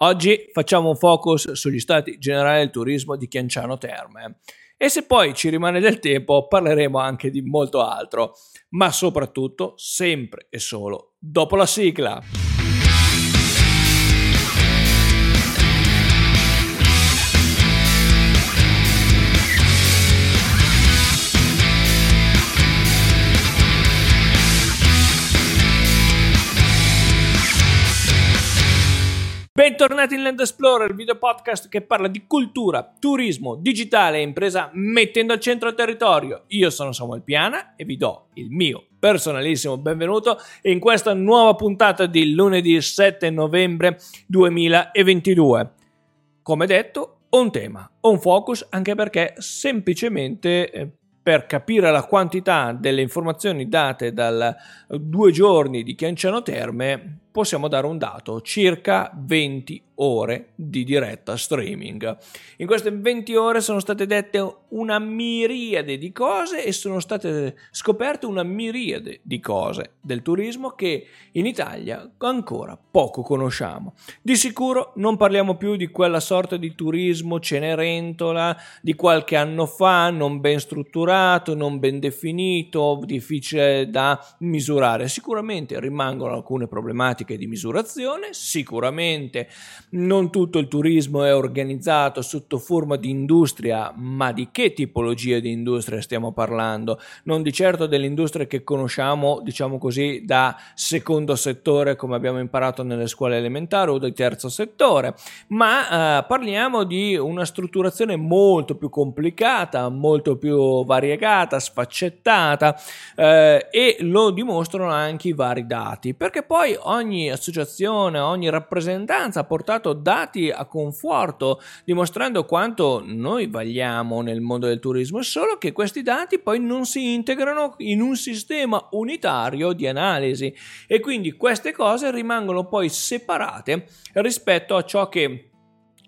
Oggi facciamo un focus sugli stati generali del turismo di Chianciano Terme e se poi ci rimane del tempo parleremo anche di molto altro, ma soprattutto sempre e solo dopo la sigla. Bentornati in Land Explorer, il video podcast che parla di cultura, turismo, digitale e impresa mettendo al centro il territorio. Io sono Samuel Piana e vi do il mio personalissimo benvenuto in questa nuova puntata di lunedì 7 novembre 2022. Come detto, un tema, un focus anche perché semplicemente eh, per capire la quantità delle informazioni date dal due giorni di Chianciano Terme possiamo dare un dato, circa 20 ore di diretta streaming. In queste 20 ore sono state dette una miriade di cose e sono state scoperte una miriade di cose del turismo che in Italia ancora poco conosciamo. Di sicuro non parliamo più di quella sorta di turismo cenerentola di qualche anno fa, non ben strutturato, non ben definito, difficile da misurare. Sicuramente rimangono alcune problematiche di misurazione, sicuramente non tutto il turismo è organizzato sotto forma di industria, ma di che tipologia di industria stiamo parlando? Non di certo delle industrie che conosciamo, diciamo così, da secondo settore come abbiamo imparato nelle scuole elementari o di terzo settore, ma eh, parliamo di una strutturazione molto più complicata, molto più variegata, sfaccettata eh, e lo dimostrano anche i vari dati, perché poi ogni associazione, ogni rappresentanza ha portato portato dati a conforto, dimostrando quanto noi vagliamo nel mondo del turismo, solo che questi dati poi non si integrano in un sistema unitario di analisi e quindi queste cose rimangono poi separate rispetto a ciò che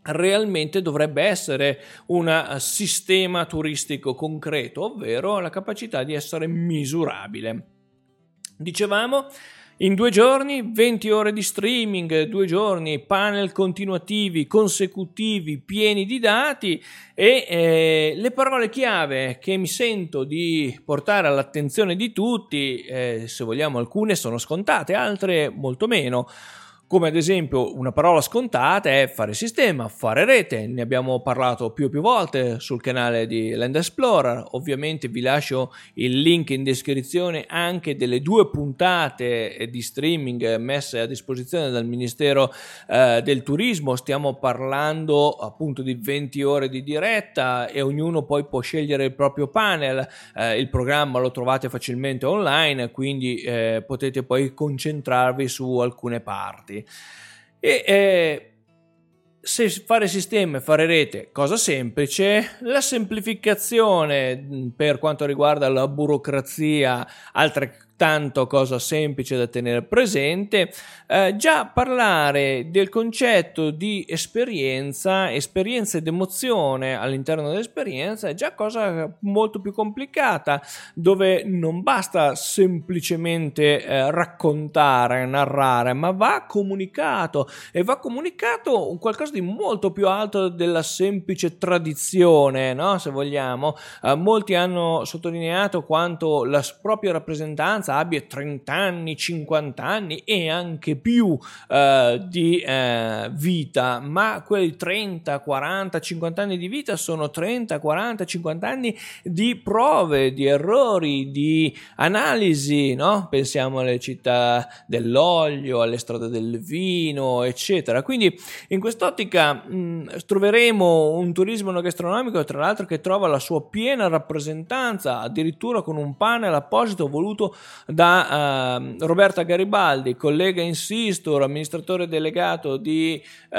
realmente dovrebbe essere un sistema turistico concreto, ovvero la capacità di essere misurabile. Dicevamo in due giorni, 20 ore di streaming, due giorni, panel continuativi, consecutivi, pieni di dati e eh, le parole chiave che mi sento di portare all'attenzione di tutti, eh, se vogliamo alcune sono scontate, altre molto meno come ad esempio una parola scontata è fare sistema, fare rete, ne abbiamo parlato più e più volte sul canale di Land Explorer, ovviamente vi lascio il link in descrizione anche delle due puntate di streaming messe a disposizione dal Ministero eh, del Turismo, stiamo parlando appunto di 20 ore di diretta e ognuno poi può scegliere il proprio panel, eh, il programma lo trovate facilmente online, quindi eh, potete poi concentrarvi su alcune parti. E eh, se fare sistema e fare rete, cosa semplice, la semplificazione per quanto riguarda la burocrazia, altre tanto cosa semplice da tenere presente, eh, già parlare del concetto di esperienza, esperienza ed emozione all'interno dell'esperienza è già cosa molto più complicata, dove non basta semplicemente eh, raccontare, narrare, ma va comunicato e va comunicato un qualcosa di molto più alto della semplice tradizione, no? se vogliamo. Eh, molti hanno sottolineato quanto la propria rappresentanza abbia 30 anni, 50 anni e anche più eh, di eh, vita, ma quei 30, 40, 50 anni di vita sono 30, 40, 50 anni di prove, di errori, di analisi, no? Pensiamo alle città dell'olio, alle strade del vino, eccetera. Quindi in quest'ottica mh, troveremo un turismo gastronomico, tra l'altro, che trova la sua piena rappresentanza, addirittura con un panel apposito voluto da uh, Roberta Garibaldi, collega in Sistor, amministratore delegato di uh,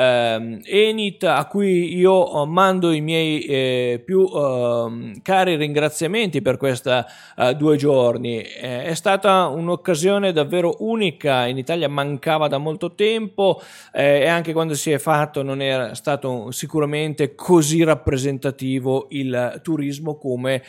Enit, a cui io mando i miei eh, più uh, cari ringraziamenti per questi eh, due giorni. Eh, è stata un'occasione davvero unica, in Italia mancava da molto tempo eh, e anche quando si è fatto non era stato sicuramente così rappresentativo il turismo come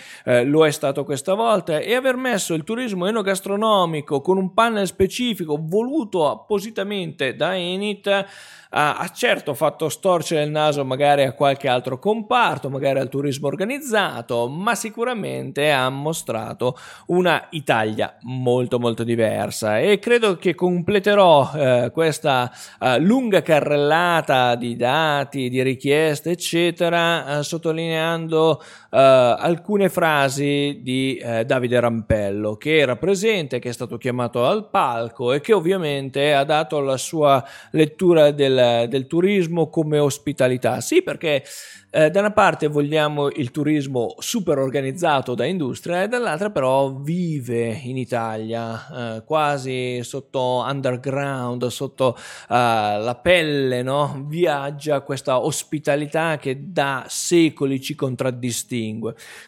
lo è stato questa volta e aver messo il turismo enogastronomico enogastronomico con un panel specifico voluto appositamente da Enit ha certo fatto storcere il naso magari a qualche altro comparto, magari al turismo organizzato, ma sicuramente ha mostrato una Italia molto molto diversa. E credo che completerò eh, questa eh, lunga carrellata di dati, di richieste, eccetera, eh, sottolineando eh, alcune frasi di eh, Davide Rampello che era presente, che è stato chiamato al palco e che ovviamente ha dato la sua lettura del del, turismo come ospitalità. Sì, perché eh, da una parte vogliamo il turismo super organizzato da industria e dall'altra però vive in Italia eh, quasi sotto underground, sotto uh, la pelle, no? viaggia questa ospitalità che da secoli ci contraddistingue.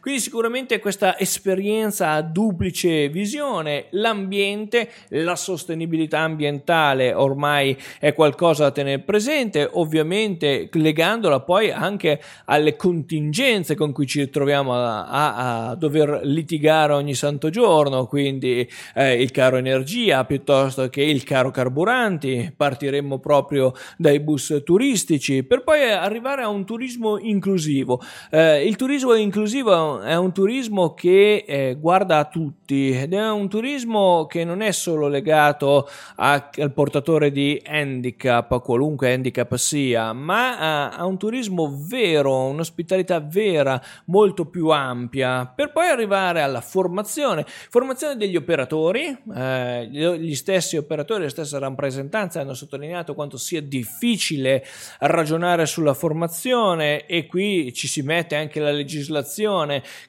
Quindi sicuramente questa esperienza a duplice visione, l'ambiente, la sostenibilità ambientale ormai è qualcosa da tenere presente, ovviamente legandola poi anche alle contingenze con cui ci troviamo a, a, a dover litigare ogni santo giorno, quindi eh, il caro energia piuttosto che il caro carburanti, partiremmo proprio dai bus turistici per poi arrivare a un turismo inclusivo. Eh, il turismo inclusivo è un turismo che eh, guarda a tutti ed è un turismo che non è solo legato a, al portatore di handicap, qualunque handicap sia, ma a, a un turismo vero un'ospitalità vera, molto più ampia, per poi arrivare alla formazione, formazione degli operatori, eh, gli stessi operatori, le stesse rappresentanze hanno sottolineato quanto sia difficile ragionare sulla formazione e qui ci si mette anche la legislazione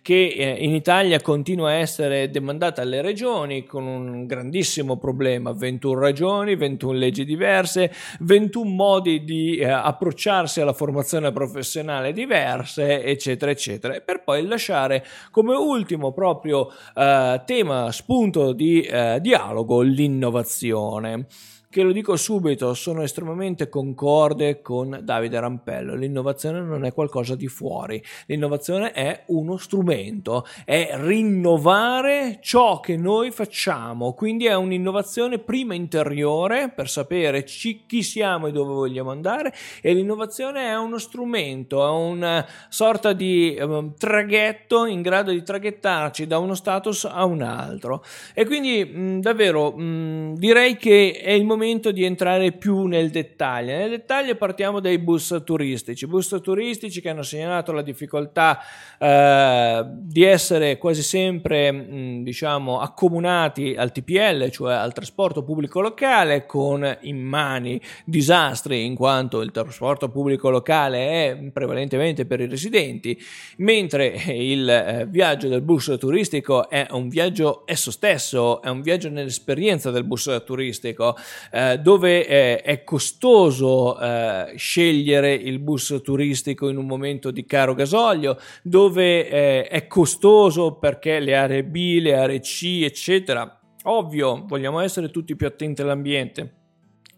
che eh, in Italia continua a essere demandata alle regioni con un grandissimo problema, 21 regioni, 21 leggi diverse, 21 modi di eh, approcciarsi alla formazione professionale diverse, eccetera, eccetera, per poi lasciare come ultimo proprio eh, tema, spunto di eh, dialogo, l'innovazione che lo dico subito, sono estremamente concorde con Davide Rampello. L'innovazione non è qualcosa di fuori, l'innovazione è uno strumento, è rinnovare ciò che noi facciamo, quindi è un'innovazione prima interiore per sapere chi siamo e dove vogliamo andare e l'innovazione è uno strumento, è una sorta di um, traghetto in grado di traghettarci da uno status a un altro. E quindi mh, davvero mh, direi che è il momento momento di entrare più nel dettaglio. Nel dettaglio partiamo dai bus turistici, bus turistici che hanno segnalato la difficoltà eh, di essere quasi sempre mh, diciamo accomunati al TPL, cioè al trasporto pubblico locale, con in mani disastri in quanto il trasporto pubblico locale è prevalentemente per i residenti, mentre il eh, viaggio del bus turistico è un viaggio esso stesso, è un viaggio nell'esperienza del bus turistico eh, dove eh, è costoso eh, scegliere il bus turistico in un momento di caro gasolio, dove eh, è costoso perché le aree B, le aree C, eccetera. Ovvio, vogliamo essere tutti più attenti all'ambiente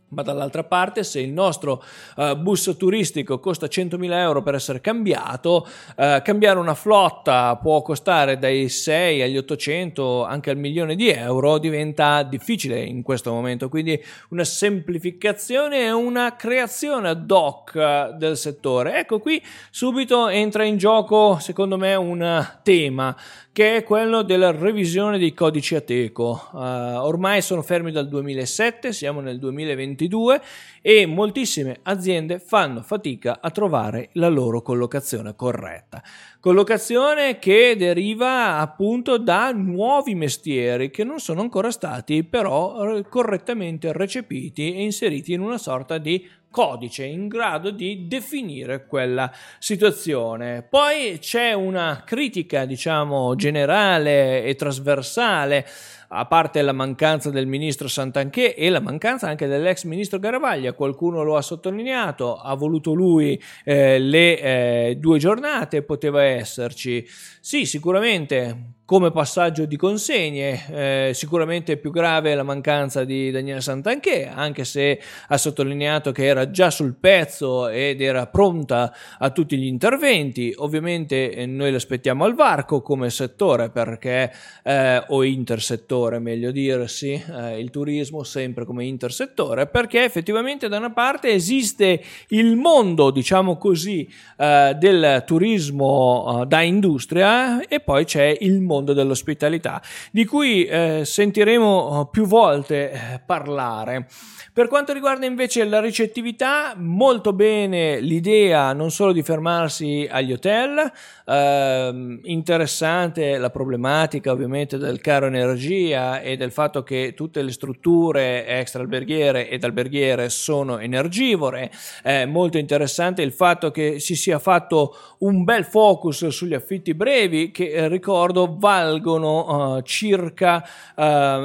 ma dall'altra parte se il nostro uh, bus turistico costa 100.000 euro per essere cambiato, uh, cambiare una flotta può costare dai 6 agli 800 anche al milione di euro, diventa difficile in questo momento, quindi una semplificazione e una creazione ad hoc uh, del settore. Ecco qui subito entra in gioco secondo me un tema che è quello della revisione dei codici Ateco. Uh, ormai sono fermi dal 2007, siamo nel 2022 e moltissime aziende fanno fatica a trovare la loro collocazione corretta. Collocazione che deriva appunto da nuovi mestieri che non sono ancora stati però correttamente recepiti e inseriti in una sorta di codice in grado di definire quella situazione. Poi c'è una critica, diciamo, generale e trasversale a parte la mancanza del ministro Santanché e la mancanza anche dell'ex ministro Garavaglia, qualcuno lo ha sottolineato, ha voluto lui eh, le eh, due giornate, poteva esserci. Sì, sicuramente come passaggio di consegne. Eh, sicuramente più grave la mancanza di Daniele Santanché, anche se ha sottolineato che era già sul pezzo ed era pronta a tutti gli interventi. Ovviamente eh, noi l'aspettiamo al varco come settore perché eh, o intersettore, meglio dirsi, eh, il turismo sempre come intersettore, perché effettivamente da una parte esiste il mondo, diciamo così, eh, del turismo da industria e poi c'è il mondo mondo dell'ospitalità, di cui eh, sentiremo eh, più volte eh, parlare. Per quanto riguarda invece la ricettività, molto bene l'idea non solo di fermarsi agli hotel, ehm, interessante la problematica ovviamente del caro energia e del fatto che tutte le strutture extra alberghiere ed alberghiere sono energivore, eh, molto interessante il fatto che si sia fatto un bel focus sugli affitti brevi che eh, ricordo valgono uh, circa uh,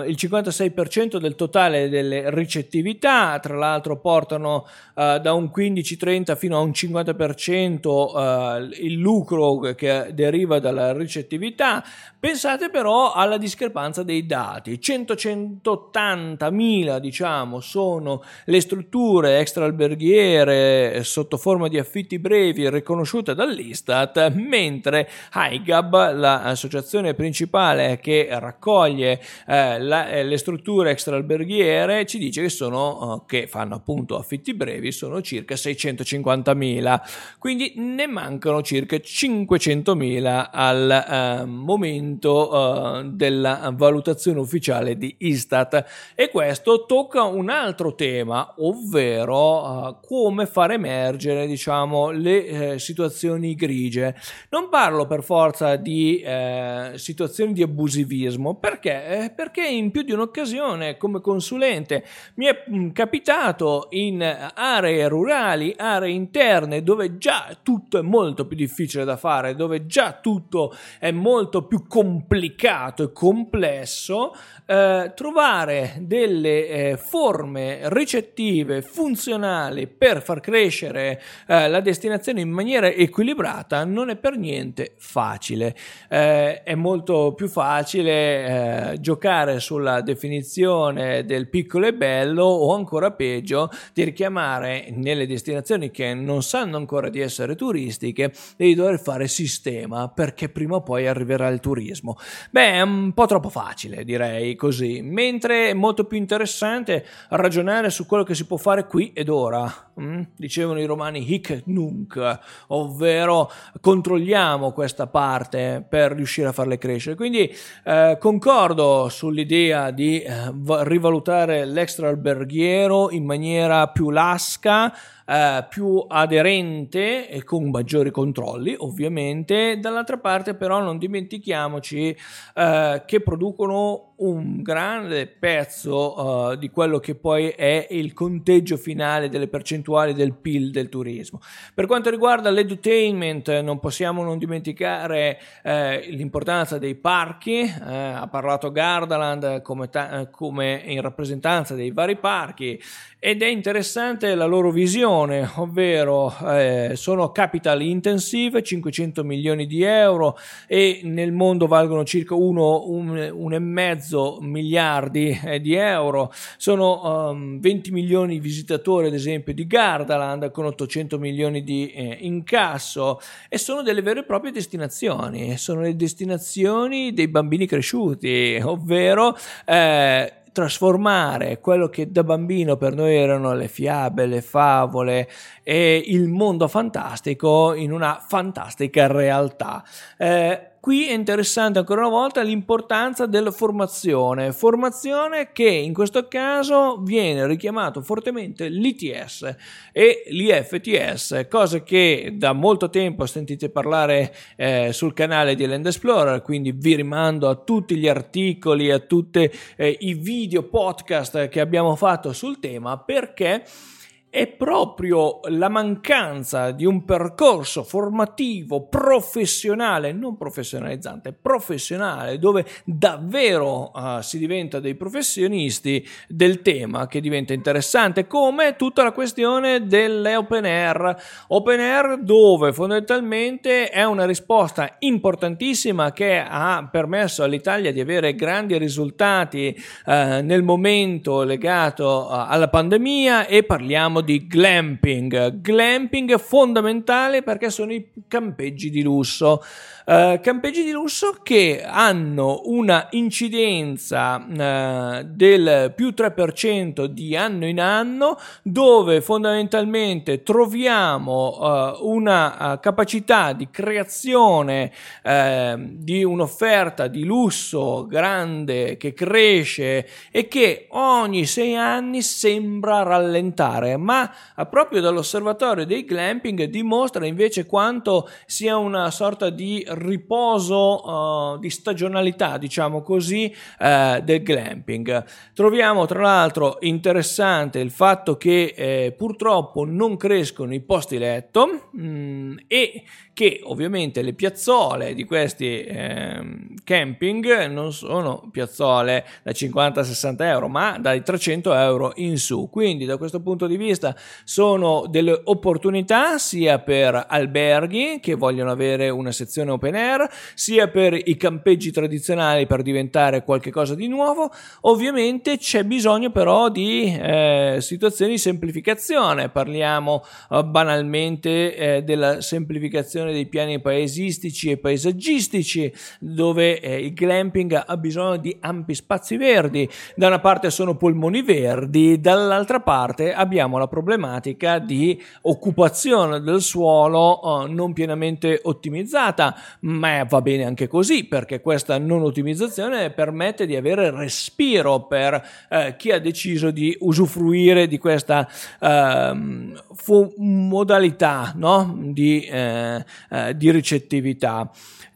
il 56% del totale delle ricettività tra l'altro portano uh, da un 15-30 fino a un 50% uh, eh, il lucro che deriva dalla ricettività. Pensate però alla discrepanza dei dati, 180 mila diciamo sono le strutture extraalberghiere sotto forma di affitti brevi riconosciute dall'Istat, mentre HIGAB, l'associazione principale che raccoglie eh, la, le strutture extraalberghiere, ci dice che sono uh, che fanno appunto affitti brevi sono circa 650.000, quindi ne mancano circa 500.000 al uh, momento uh, della valutazione ufficiale di Istat e questo tocca un altro tema, ovvero come far emergere diciamo le eh, situazioni grigie. Non parlo per forza di eh, situazioni di abusivismo, perché? Eh, perché in più di un'occasione come consulente mi è capitato in aree rurali, aree interne dove già tutto è molto più difficile da fare, dove già tutto è molto più complicato e complesso, eh, trovare delle eh, forme ricettive, funzionali per far crescere eh, la destinazione in maniera equilibrata non è per niente facile. Eh, è molto più facile eh, giocare sulla definizione del piccolo e bello o ancora peggio di richiamare nelle destinazioni che non sanno ancora di essere turistiche di dover fare sistema perché prima o poi arriverà il turismo. Beh, è un po' troppo facile, direi così, mentre è molto più interessante ragionare su quello che si può fare qui ed ora. Mm? Dicevano i romani hic nunc, ovvero controlliamo questa parte per riuscire a farle crescere. Quindi eh, concordo sull'idea di eh, rivalutare l'extra alberghiero in maniera più lasca eh, più aderente e con maggiori controlli ovviamente dall'altra parte però non dimentichiamoci eh, che producono un grande pezzo uh, di quello che poi è il conteggio finale delle percentuali del PIL del turismo. Per quanto riguarda l'edutainment, non possiamo non dimenticare eh, l'importanza dei parchi. Eh, ha parlato Gardaland come, ta- come in rappresentanza dei vari parchi ed è interessante la loro visione, ovvero eh, sono capital intensive, 500 milioni di euro e nel mondo valgono circa 1, un, un e mezzo miliardi eh, di euro, sono um, 20 milioni di visitatori ad esempio di Gardaland con 800 milioni di eh, incasso e sono delle vere e proprie destinazioni, sono le destinazioni dei bambini cresciuti, ovvero eh, trasformare quello che da bambino per noi erano le fiabe, le favole e il mondo fantastico in una fantastica realtà. Eh, Qui è interessante ancora una volta l'importanza della formazione, formazione che in questo caso viene richiamato fortemente l'ITS e l'IFTS, cose che da molto tempo sentite parlare eh, sul canale di Land Explorer, quindi vi rimando a tutti gli articoli, a tutti eh, i video podcast che abbiamo fatto sul tema perché è proprio la mancanza di un percorso formativo professionale, non professionalizzante, professionale, dove davvero uh, si diventa dei professionisti del tema che diventa interessante, come tutta la questione delle open air. Open air dove fondamentalmente è una risposta importantissima che ha permesso all'Italia di avere grandi risultati uh, nel momento legato uh, alla pandemia e parliamo di glamping. Glamping fondamentale perché sono i campeggi di lusso. Uh, campeggi di lusso che hanno una incidenza uh, del più 3% di anno in anno, dove fondamentalmente troviamo uh, una capacità di creazione di un'offerta di lusso grande che cresce e che ogni sei anni sembra rallentare, ma proprio dall'osservatorio dei glamping dimostra invece quanto sia una sorta di riposo uh, di stagionalità, diciamo così, uh, del glamping. Troviamo tra l'altro interessante il fatto che eh, purtroppo non crescono i posti letto mh, mm, e che ovviamente le piazzole di questi eh, camping non sono piazzole da 50-60 euro, ma dai 300 euro in su. Quindi da questo punto di vista sono delle opportunità sia per alberghi che vogliono avere una sezione open air, sia per i campeggi tradizionali per diventare qualcosa di nuovo. Ovviamente c'è bisogno però di eh, situazioni di semplificazione. Parliamo eh, banalmente eh, della semplificazione dei piani paesistici e paesaggistici, dove eh, il glamping ha bisogno di ampi spazi verdi. Da una parte sono polmoni verdi, dall'altra parte abbiamo la problematica di occupazione del suolo eh, non pienamente ottimizzata, ma va bene anche così perché questa non ottimizzazione permette di avere respiro per eh, chi ha deciso di usufruire di questa ehm, modalità no? di eh, eh, di ricettività.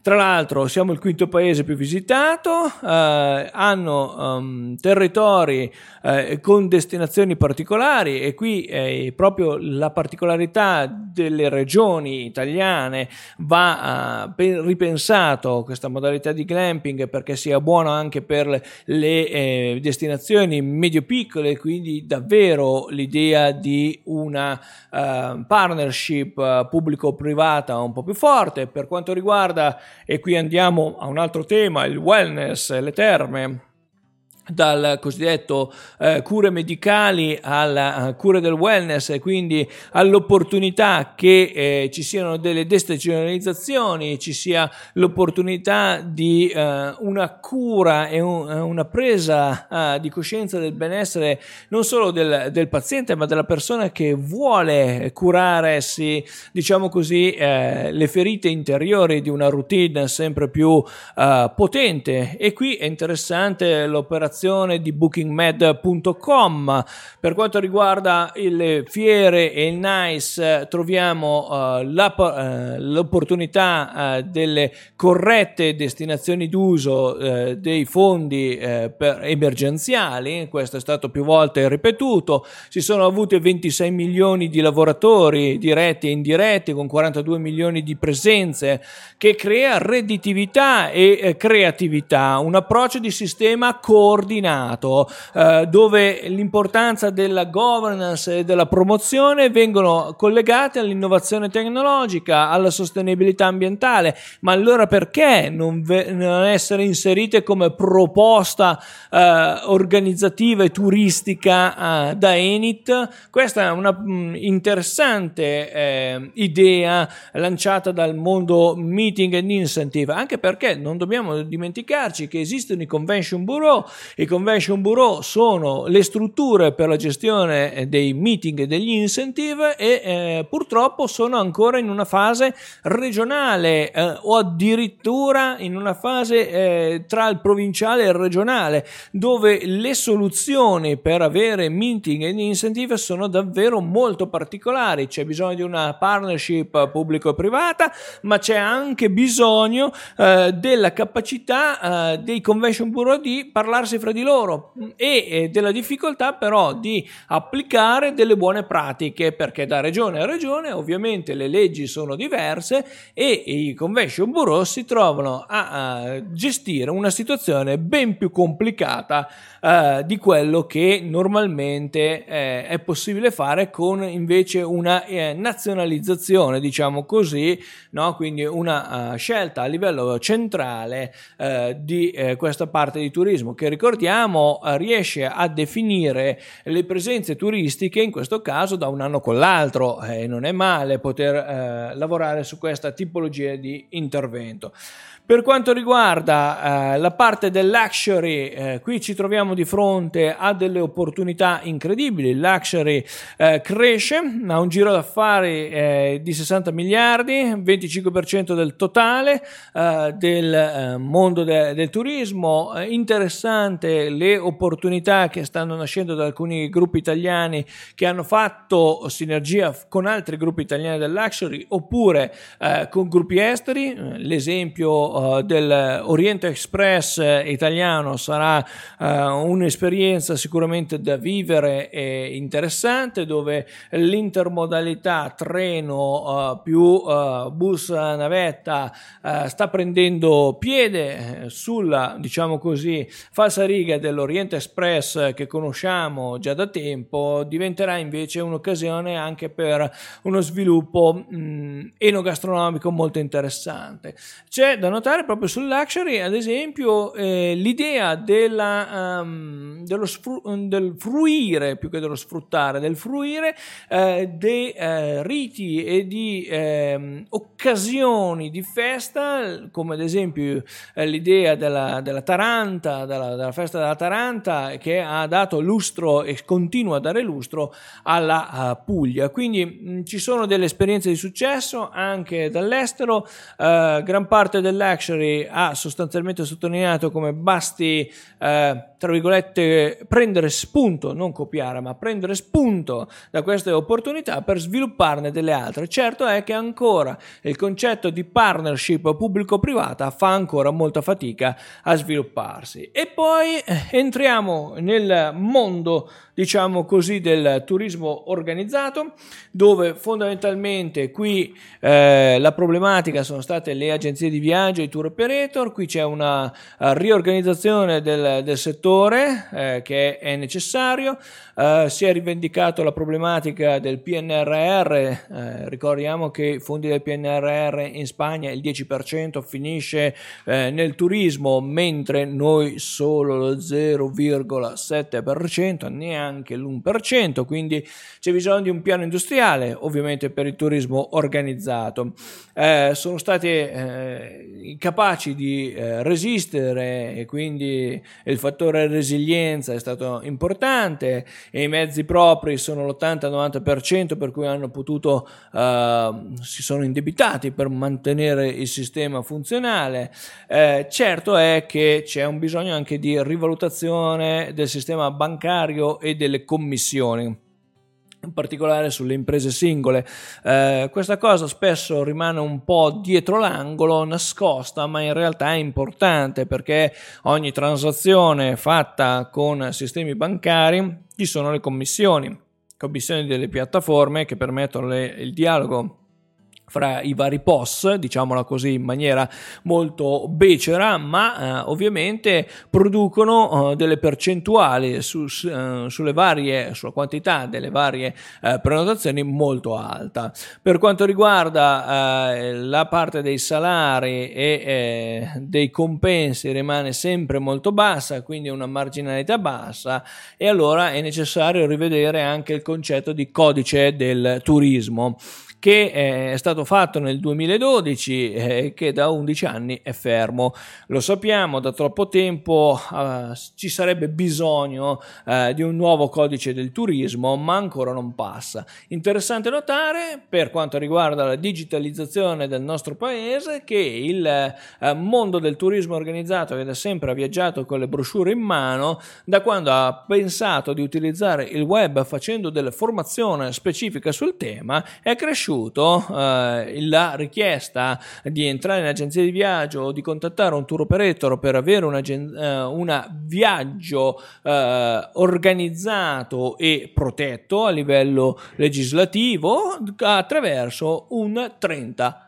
Tra l'altro siamo il quinto paese più visitato, eh, hanno um, territori eh, con destinazioni particolari e qui eh, proprio la particolarità delle regioni italiane va uh, ripensato questa modalità di glamping perché sia buono anche per le eh, destinazioni medio piccole, quindi davvero l'idea di una uh, partnership uh, pubblico-privata un po' più forte. Per quanto riguarda e qui andiamo a un altro tema, il wellness, le terme dal cosiddetto eh, cure medicali alla uh, cura del wellness e quindi all'opportunità che eh, ci siano delle destagionalizzazioni, ci sia l'opportunità di uh, una cura e un, una presa uh, di coscienza del benessere non solo del, del, paziente ma della persona che vuole curarsi, diciamo così, eh, le ferite interiori di una routine sempre più potente. E qui è interessante l'operazione presentazione di bookingmed.com. Per quanto riguarda le fiere e il NICE troviamo uh, uh, l'opportunità uh, delle corrette destinazioni d'uso dei fondi emergenziali, questo è stato più volte ripetuto, si sono avuti 26 milioni di lavoratori diretti e indiretti con 42 milioni di presenze che crea redditività e creatività, un approccio di sistema coordinato coordinato eh, dove l'importanza della governance e della promozione vengono collegate all'innovazione tecnologica, alla sostenibilità ambientale, ma allora perché non, ve- non essere inserite come proposta eh, organizzativa e turistica eh, da Enit? Questa è una mh, mm, interessante eh, idea lanciata dal mondo meeting and incentive, anche perché non dobbiamo dimenticarci che esistono i convention bureau i convention bureau sono le strutture per la gestione dei meeting e degli incentive e eh, purtroppo sono ancora in una fase regionale eh, o addirittura in una fase eh, tra il provinciale e il regionale dove le soluzioni per avere meeting e incentive sono davvero molto particolari. C'è bisogno di una partnership pubblico-privata, ma c'è anche bisogno eh, della capacità eh, dei convention bureau di parlarsi fra fra di loro e della difficoltà però di applicare delle buone pratiche perché da regione a regione ovviamente le leggi sono diverse e i convention bureau si trovano a, gestire una situazione ben più complicata uh, di quello che normalmente eh, è possibile fare con invece una eh, nazionalizzazione diciamo così no? quindi una uh, scelta a livello centrale uh, di questa parte di turismo che ricordiamo riesce a definire le presenze turistiche in questo caso da un anno con l'altro. E non è male poter lavorare su questa tipologia di intervento per quanto riguarda eh, la parte del luxury, eh, qui ci troviamo di fronte a delle opportunità incredibili. Il luxury eh, cresce, ha un giro d'affari eh, di 60 miliardi, 25% del totale eh, del eh, mondo de- del turismo. interessante le opportunità che stanno nascendo da alcuni gruppi italiani che hanno fatto sinergia con altri gruppi italiani del luxury oppure con gruppi esteri. L'esempio uh, del Oriente Express italiano sarà uh, un'esperienza sicuramente da vivere e interessante dove l'intermodalità treno uh, più bus navetta sta prendendo piede sulla diciamo così falsariga dell'Oriente Express che conosciamo già da tempo diventerà invece un'occasione anche per uno sviluppo mh, enogastronomico molto interessante. C'è da notare notare proprio sul luxury, ad esempio, eh, l'idea della, um, sfru- del fruire più che dello sfruttare, del fruire eh, dei eh, riti e di ehm, occasioni di festa, come ad esempio eh, l'idea della, della Taranta, della, della, festa della Taranta, che ha dato lustro e continua a dare lustro alla Puglia. Quindi mh, ci sono delle esperienze di successo anche dall'estero, uh, gran parte dell'ex Luxury ha sostanzialmente sottolineato come basti, eh, tra virgolette, prendere spunto, non copiare, ma prendere spunto da queste opportunità per svilupparne delle altre. Certo è che ancora il concetto di partnership pubblico-privata fa ancora molta fatica a svilupparsi. E poi eh, entriamo nel mondo diciamo così, del turismo organizzato, dove fondamentalmente qui eh, la problematica sono state le agenzie di viaggio, i tour operator, qui c'è una uh, riorganizzazione del, del settore eh, che è necessario, uh, si è rivendicato la problematica del PNRR, eh, ricordiamo che i fondi del PNRR in Spagna il 10% finisce eh, nel turismo, mentre noi solo lo 0,7%, neanche neanche l'1%, quindi c'è bisogno di un piano industriale ovviamente per il turismo organizzato. Eh, sono stati eh, capaci di eh, resistere e quindi il fattore resilienza è stato importante e i mezzi propri sono l'80-90% per cui hanno potuto, eh, si sono indebitati per mantenere il sistema funzionale. Eh, certo è che c'è un bisogno anche di rivalutazione del sistema bancario e delle commissioni in particolare sulle imprese singole. Eh, questa cosa spesso rimane un po' dietro l'angolo, nascosta, ma in realtà è importante perché ogni transazione fatta con sistemi bancari ci sono le commissioni, commissioni delle piattaforme che permettono le, il dialogo fra i vari POS, diciamola così in maniera molto becera, ma eh, ovviamente producono eh, delle percentuali su, eh, sulle varie, sulla quantità delle varie eh, prenotazioni molto alta. Per quanto riguarda eh, la parte dei salari e eh, dei compensi rimane sempre molto bassa, quindi una marginalità bassa e allora è necessario rivedere anche il concetto di codice del turismo che eh, è stato fatto nel 2012 e eh, che da 11 anni è fermo. Lo sappiamo, da troppo tempo eh, ci sarebbe bisogno eh, di un nuovo codice del turismo, ma ancora non passa. Interessante notare, per quanto riguarda la digitalizzazione del nostro paese, che il eh, mondo del turismo organizzato, che da sempre ha viaggiato con le brochure in mano, da quando ha pensato di utilizzare il web facendo delle formazioni specifiche sul tema, è cresciuto cresciuto eh, la richiesta di entrare in agenzia di viaggio o di contattare un tour operator per avere un uh, viaggio uh, organizzato e protetto a livello legislativo attraverso un 30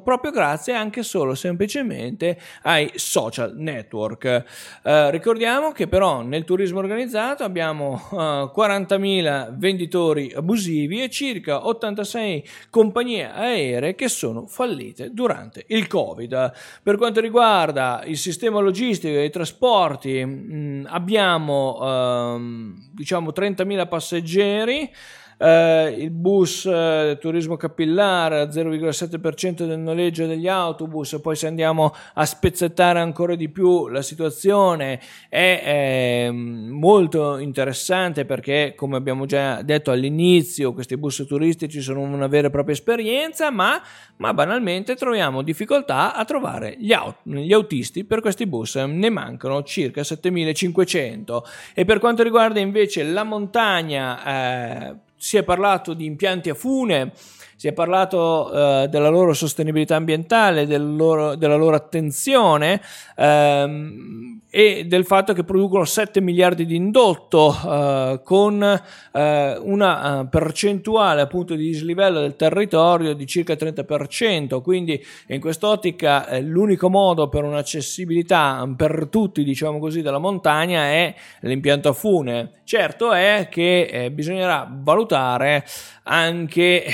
proprio grazie anche solo semplicemente ai social network. Eh, ricordiamo che però nel turismo organizzato abbiamo eh, 40.000 venditori abusivi e circa 86 compagnie aeree che sono fallite durante il Covid. Per quanto riguarda il sistema logistico e i trasporti, mh, mm, abbiamo ehm, diciamo 30.000 passeggeri eh, il bus eh, turismo capillare al 0,7% del noleggio degli autobus, poi se andiamo a spezzettare ancora di più la situazione è eh, molto interessante perché come abbiamo già detto all'inizio questi bus turistici sono una vera e propria esperienza ma, ma banalmente troviamo difficoltà a trovare gli, aut- gli autisti per questi bus, ne mancano circa 7500 e per quanto riguarda invece la montagna eh, si è parlato di impianti a fune, si è parlato eh, della loro sostenibilità ambientale, del loro, della loro attenzione ehm, e del fatto che producono 7 miliardi di indotto eh, con eh, una eh, percentuale appunto di dislivello del territorio di circa 30%, quindi in quest'ottica eh, l'unico modo per un'accessibilità per tutti, diciamo così, della montagna è l'impianto a fune. Certo è che eh, bisognerà valutare anche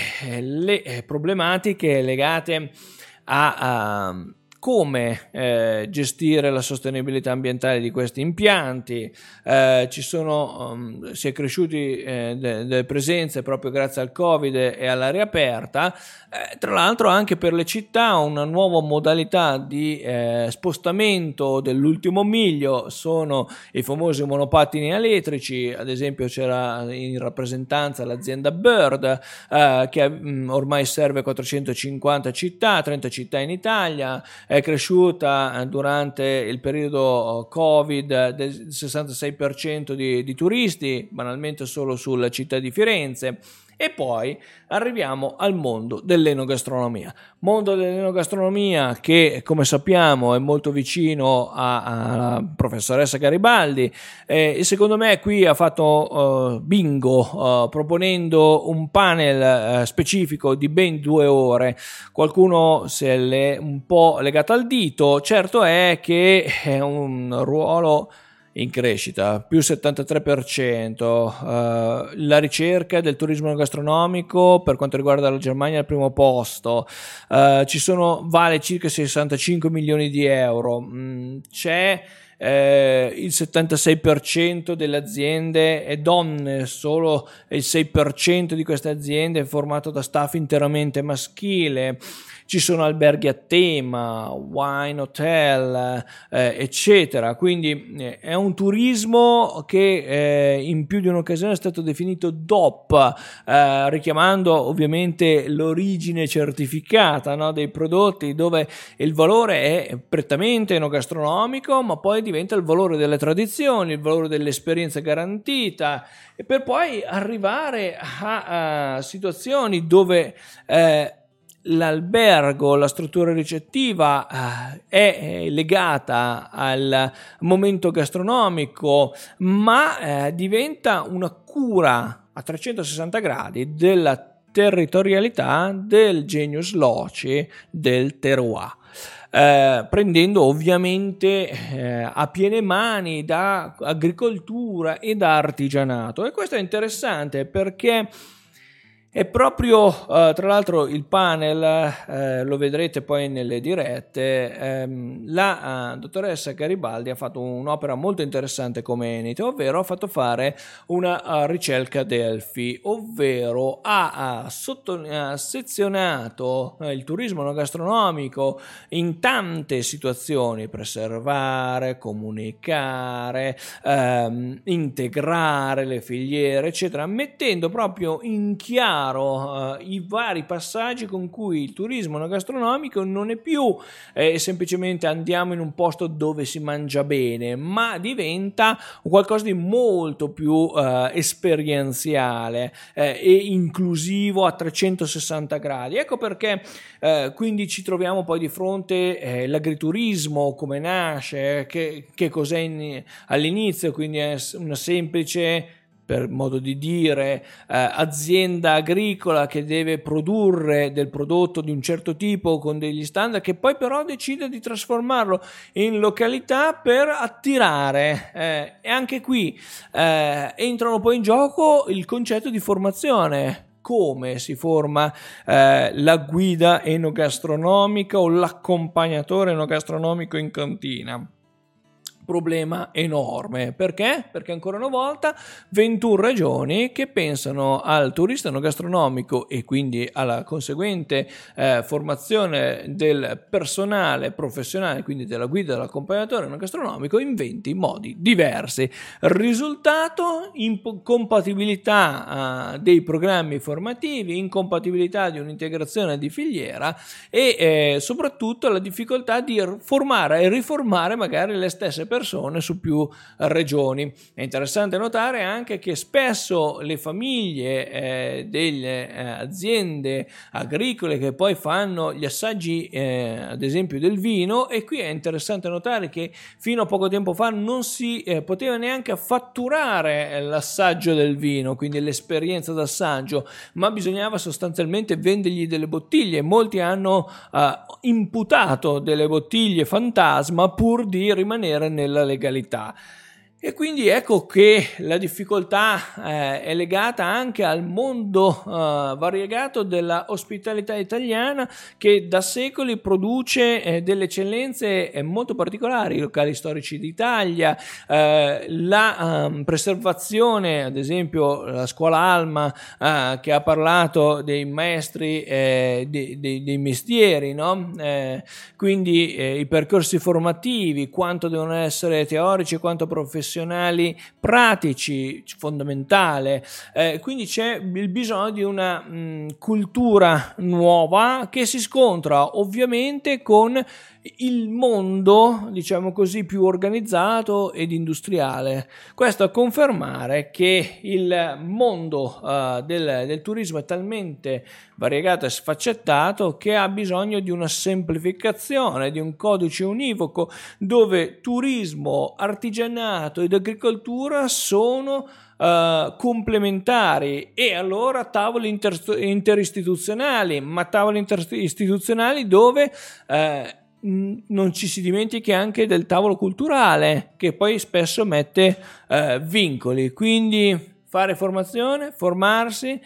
le eh, problematiche legate a, a come eh, gestire la sostenibilità ambientale di questi impianti. Eh, sono, um, si è cresciuti eh, delle de presenze proprio grazie al Covid e alla riaperta. Eh, tra l'altro anche per le città una nuova modalità di eh, spostamento dell'ultimo miglio sono i famosi monopattini elettrici, ad esempio c'era in rappresentanza l'azienda Bird eh, che mh, mm, ormai serve 450 città, 30 città in Italia, è cresciuta eh, durante il periodo Covid del 66% di, di turisti, banalmente solo sulla città di Firenze. E poi arriviamo al mondo dell'enogastronomia. Mondo dell'enogastronomia che, come sappiamo, è molto vicino alla professoressa Garibaldi e secondo me qui ha fatto uh, bingo uh, proponendo un panel uh, specifico di ben due ore. Qualcuno se l'è un po' legato al dito, certo è che è un ruolo in crescita, più 73%, uh, eh, la ricerca del turismo gastronomico per quanto riguarda la Germania al primo posto, uh, ci sono, vale circa 65 milioni di euro, mm, c'è eh, il 76% delle aziende è donne, solo il 6% di queste aziende è formato da staff interamente maschile ci sono alberghi a tema, wine hotel, eh, eccetera. Quindi eh, è un turismo che eh, in più di un'occasione è stato definito DOP, eh, richiamando ovviamente l'origine certificata no, dei prodotti, dove il valore è prettamente enogastronomico, ma poi diventa il valore delle tradizioni, il valore dell'esperienza garantita, e per poi arrivare a, a situazioni dove eh, l'albergo, la struttura ricettiva eh, è legata al momento gastronomico, ma eh, diventa una cura a 360 gradi della territorialità del genius loci del terroir. Eh, prendendo ovviamente eh, a piene mani da agricoltura e da artigianato. E questo è interessante perché e proprio, uh, tra l'altro, il panel, uh, lo vedrete poi nelle dirette, um, la uh, dottoressa Garibaldi ha fatto un'opera molto interessante come Enite, ovvero ha fatto fare una ricerca Delphi, ovvero ha, sotto, ha sezionato il turismo gastronomico in tante situazioni, preservare, comunicare, um, integrare le filiere, eccetera, mettendo proprio in chiaro chiaro eh, i vari passaggi con cui il turismo gastronomico non è più eh, semplicemente andiamo in un posto dove si mangia bene, ma diventa qualcosa di molto più eh, esperienziale eh, e inclusivo a 360 gradi. Ecco perché eh, quindi ci troviamo poi di fronte eh, come nasce, che, che cos'è in, all'inizio, quindi è una semplice per modo di dire, eh, azienda agricola che deve produrre del prodotto di un certo tipo con degli standard, che poi però decide di trasformarlo in località per attirare. Eh, e anche qui eh, entrano poi in gioco il concetto di formazione come si forma eh, la guida enogastronomica o l'accompagnatore enogastronomico in cantina problema enorme. Perché? Perché ancora una volta 21 regioni che pensano al turista no gastronomico e quindi alla conseguente eh, formazione del personale professionale, quindi della guida dell'accompagnatore no gastronomico in 20 modi diversi. Risultato incompatibilità eh, dei programmi formativi, incompatibilità di un'integrazione di filiera e eh, soprattutto la difficoltà di formare e riformare magari le stesse persone persone su più regioni. È interessante notare anche che spesso le famiglie eh, delle eh, aziende agricole che poi fanno gli assaggi, eh, ad esempio, del vino, e qui è interessante notare che fino a poco tempo fa non si eh, poteva neanche fatturare l'assaggio del vino, quindi l'esperienza d'assaggio, ma bisognava sostanzialmente vendergli delle bottiglie. Molti hanno eh, imputato delle bottiglie fantasma pur di rimanere nel della legalità. E quindi ecco che la difficoltà eh, è legata anche al mondo eh, variegato della ospitalità italiana che da secoli produce eh, delle eccellenze eh, molto particolari, i locali storici d'Italia, eh, la um, preservazione, ad esempio la scuola Alma eh, che ha parlato dei maestri dei, dei, dei, mestieri, no? quindi i percorsi formativi, quanto devono essere teorici, quanto professionali professionali pratici fondamentale. Eh, quindi c'è il bisogno di una mh, cultura nuova che si scontra ovviamente con il mondo, diciamo così, più organizzato ed industriale. Questo a confermare che il mondo uh, del, del, turismo è talmente variegato e sfaccettato che ha bisogno di una semplificazione, di un codice univoco dove turismo, artigianato ed agricoltura sono Uh, complementari e allora tavoli inter- interistituzionali, ma tavoli interistituzionali dove uh, non ci si dimentichi anche del tavolo culturale che poi spesso mette eh, vincoli, quindi fare formazione, formarsi,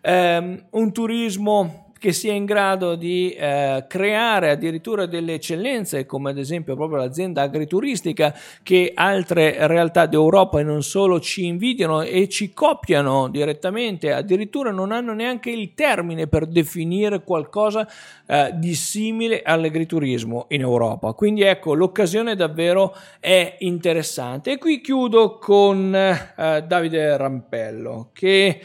ehm, un turismo che sia in grado di eh, creare addirittura delle eccellenze, come ad esempio proprio l'azienda agrituristica, che altre realtà d'Europa e non solo ci invidiano e ci copiano direttamente, addirittura non hanno neanche il termine per definire qualcosa eh, di simile all'agriturismo in Europa. Quindi ecco, l'occasione davvero è interessante. E qui chiudo con eh, Davide Rampello, che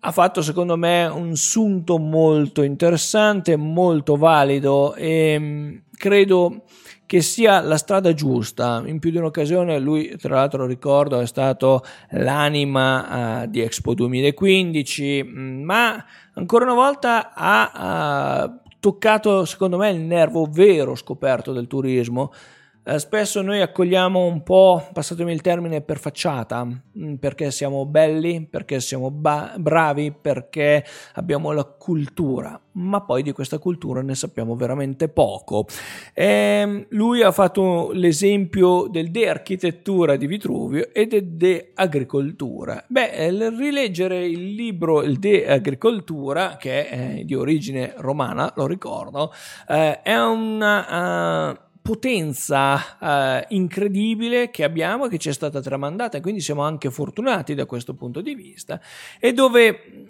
ha fatto secondo me un sunto molto interessante, molto valido e mm, credo che sia la strada giusta. In più di un'occasione lui, tra l'altro ricordo, è stato l'anima uh, di Expo 2015, mm, ma ancora una volta ha uh, toccato secondo me il nervo vero scoperto del turismo eh, spesso noi accogliamo un po', passatemi il termine, per facciata, mm, perché siamo belli, perché siamo ba- bravi, perché abbiamo la cultura, ma poi di questa cultura ne sappiamo veramente poco. E ehm, lui ha fatto l'esempio del de architettura di Vitruvio e del de agricoltura. Beh, rileggere il libro Il de agricoltura, che è di origine romana, lo ricordo, eh, è una... Uh, potenza eh, incredibile che abbiamo e che ci è stata tramandata, quindi siamo anche fortunati da questo punto di vista, e dove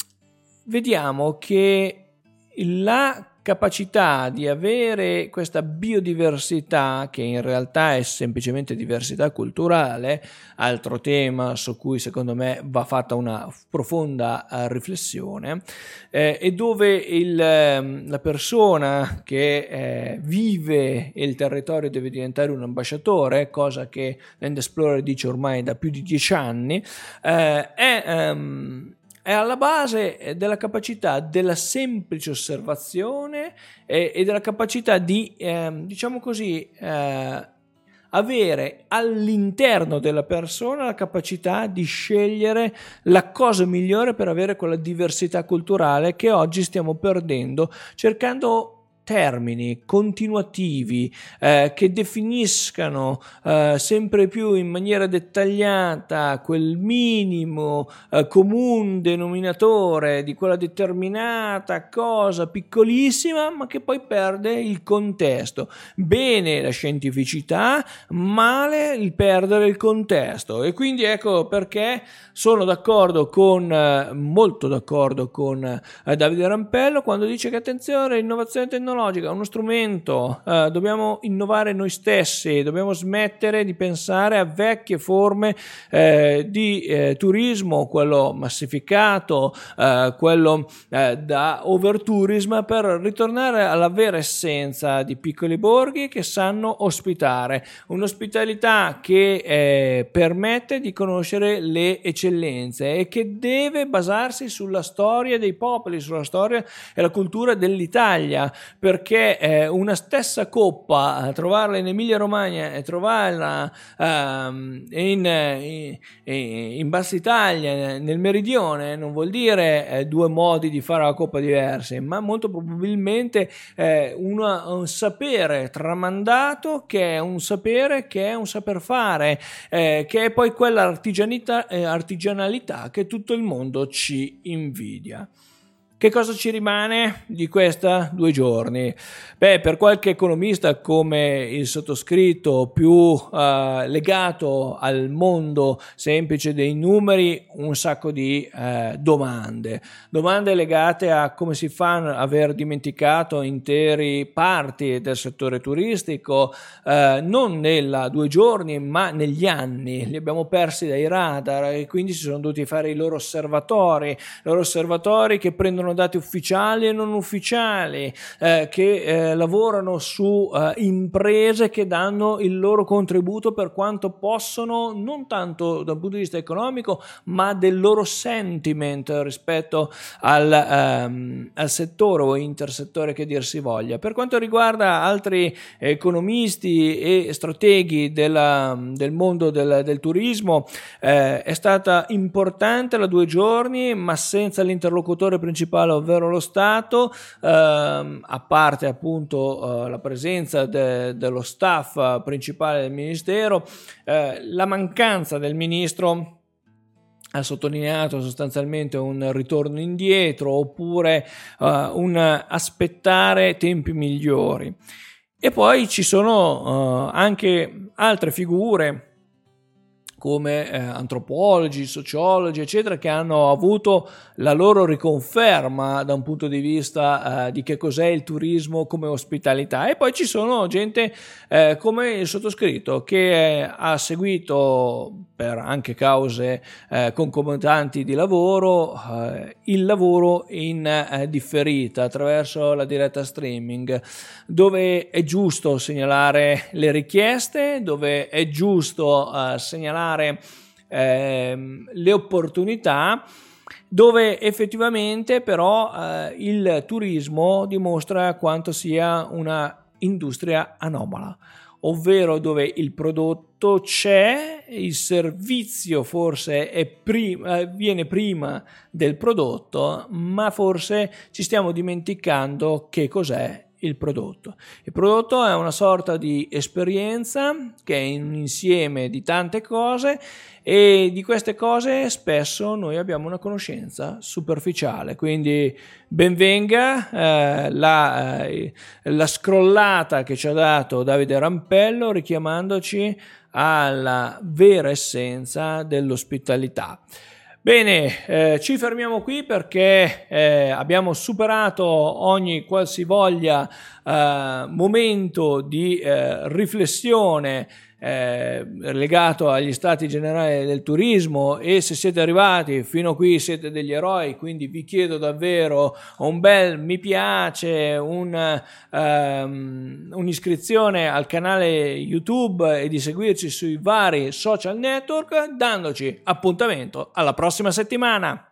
vediamo che la capacità di avere questa biodiversità, che in realtà è semplicemente diversità culturale, altro tema su cui secondo me va fatta una profonda uh, riflessione, eh, e dove il, eh, la persona che eh, vive il territorio deve diventare un ambasciatore, cosa che Land Explorer dice ormai da più di dieci anni, eh, è... Um, è alla base eh, della capacità della semplice osservazione e, e della capacità di, eh, diciamo così, eh, avere all'interno della persona la capacità di scegliere la cosa migliore per avere quella diversità culturale che oggi stiamo perdendo cercando termini continuativi eh, che definiscano eh, sempre più in maniera dettagliata quel minimo eh, comune denominatore di quella determinata cosa piccolissima ma che poi perde il contesto. Bene la scientificità, male il perdere il contesto e quindi ecco perché sono d'accordo con, eh, molto d'accordo con eh, Davide Rampello quando dice che attenzione, innovazione tecnologica tecnologica, uno strumento, eh, dobbiamo innovare noi stessi, dobbiamo smettere di pensare a vecchie forme eh, di eh, turismo, quello massificato, eh, quello eh, da overtourism, per ritornare alla vera essenza di piccoli borghi che sanno ospitare, un'ospitalità che eh, permette di conoscere le eccellenze e che deve basarsi sulla storia dei popoli, sulla storia e la cultura dell'Italia. Per perché eh, una stessa coppa, eh, trovarla in Emilia Romagna e trovarla um, in, in, in, Bassa Italia, nel meridione, non vuol dire eh, due modi di fare la coppa diversi, ma molto probabilmente eh, una, un sapere tramandato che è un sapere che è un saper fare, eh, che è poi quella eh, artigianalità che tutto il mondo ci invidia. Che cosa ci rimane di questa due giorni? Beh, per qualche economista come il sottoscritto più uh, legato al mondo semplice dei numeri, un sacco di uh, domande. Domande legate a come si fa a aver dimenticato interi parti del settore turistico, uh, non nella due giorni, ma negli anni. Li abbiamo persi dai radar e quindi si sono dovuti fare i loro osservatori, loro osservatori che prendono sono dati ufficiali e non ufficiali, eh, che eh, lavorano su eh, imprese che danno il loro contributo per quanto possono, non tanto dal punto di vista economico, ma del loro sentiment rispetto al, ehm, al settore o intersettore che dir si voglia. Per quanto riguarda altri economisti e strateghi della, del mondo del, del turismo, eh, è stata importante la due giorni, ma senza l'interlocutore principale principale, ovvero lo Stato, ehm, a parte appunto eh, la presenza de- dello staff principale del Ministero, eh, la mancanza del Ministro ha sottolineato sostanzialmente un ritorno indietro oppure uh, un aspettare tempi migliori. E poi ci sono uh, anche altre figure come eh, antropologi, sociologi, eccetera, che hanno avuto la loro riconferma da un punto di vista eh, di che cos'è il turismo come ospitalità. E poi ci sono gente eh, come il sottoscritto che eh, ha seguito per anche cause eh, concomitanti di lavoro eh, il lavoro in differita attraverso la diretta streaming, dove è giusto segnalare le richieste, dove è giusto segnalare valutare ehm, le opportunità dove effettivamente però eh, il turismo dimostra quanto sia una industria anomala, ovvero dove il prodotto c'è, il servizio forse prima, eh, viene prima del prodotto, ma forse ci stiamo dimenticando che cos'è il prodotto. Il prodotto è una sorta di esperienza che è un insieme di tante cose e di queste cose spesso noi abbiamo una conoscenza superficiale, quindi benvenga eh, la, eh, la scrollata che ci ha dato Davide Rampello richiamandoci alla vera essenza dell'ospitalità. Bene, eh, ci fermiamo qui perché eh, abbiamo superato ogni qualsivoglia eh, momento di eh, riflessione eh, legato agli stati generali del turismo e se siete arrivati fino a qui siete degli eroi, quindi vi chiedo davvero un bel mi piace, un, um, un'iscrizione al canale YouTube e di seguirci sui vari social network, dandoci appuntamento alla prossima settimana.